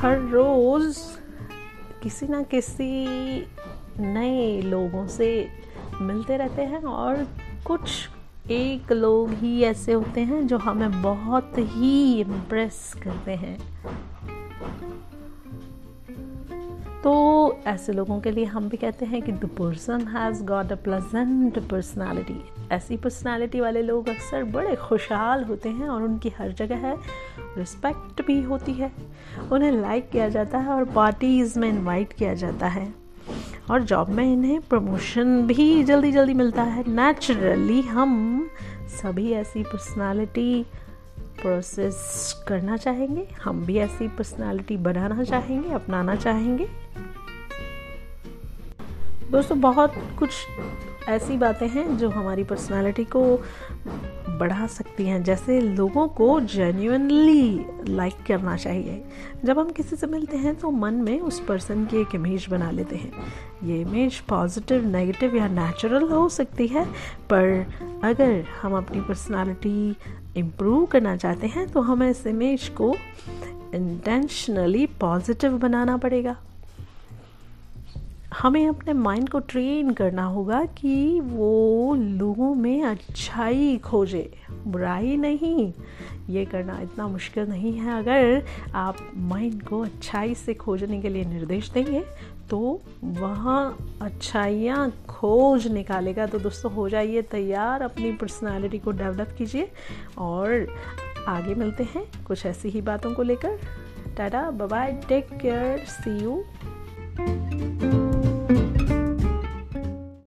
हर रोज़ किसी ना किसी नए लोगों से मिलते रहते हैं और कुछ एक लोग ही ऐसे होते हैं जो हमें बहुत ही इम्प्रेस करते हैं। तो ऐसे लोगों के लिए हम भी कहते हैं कि the person has got a pleasant personality ऐसी पर्सनालिटी वाले लोग अक्सर बड़े खुशहाल होते हैं और उनकी हर जगह है रिस्पेक्ट भी होती है। उन्हें लाइक किया जाता है और पार्टीज़ में इनवाइट किया जाता है। और जॉब में इन्हें प्रमोशन भी जल्दी जल्दी मिलता है। नेचुरली हम सभी ऐसी पर्सनालिटी प्रोसेस करना चाहेंगे, हम भी ऐसी पर्सनालिटी बनाना चाहेंगे, अपनाना चाहेंगे। दोस्तों, बहुत कुछ ऐसी बातें हैं जो हमारी पर्सनालिटी को बढ़ा सकती हैं, जैसे लोगों को जेन्यूनली लाइक करना चाहिए। जब हम किसी से मिलते हैं तो मन में उस पर्सन की एक इमेज बना लेते हैं। ये इमेज पॉजिटिव नेगेटिव या नेचुरल हो सकती है, पर अगर हम अपनी पर्सनालिटी इम्प्रूव करना चाहते हैं तो हमें इस इमेज को इंटेंशनली पॉजिटिव बनाना पड़ेगा। हमें अपने माइंड को ट्रेन करना होगा कि वो लोगों में अच्छाई खोजे। बुराई नहीं। ये करना इतना मुश्किल नहीं है। अगर आप माइंड को अच्छाई से खोजने के लिए निर्देश देंगे तो वहाँ अच्छाइयाँ खोज निकालेगा। तो दोस्तों, हो जाइए तैयार। अपनी पर्सनालिटी को डेवलप कीजिए और आगे मिलते हैं कुछ ऐसी ही बातों को लेकर। Tata bye take care see you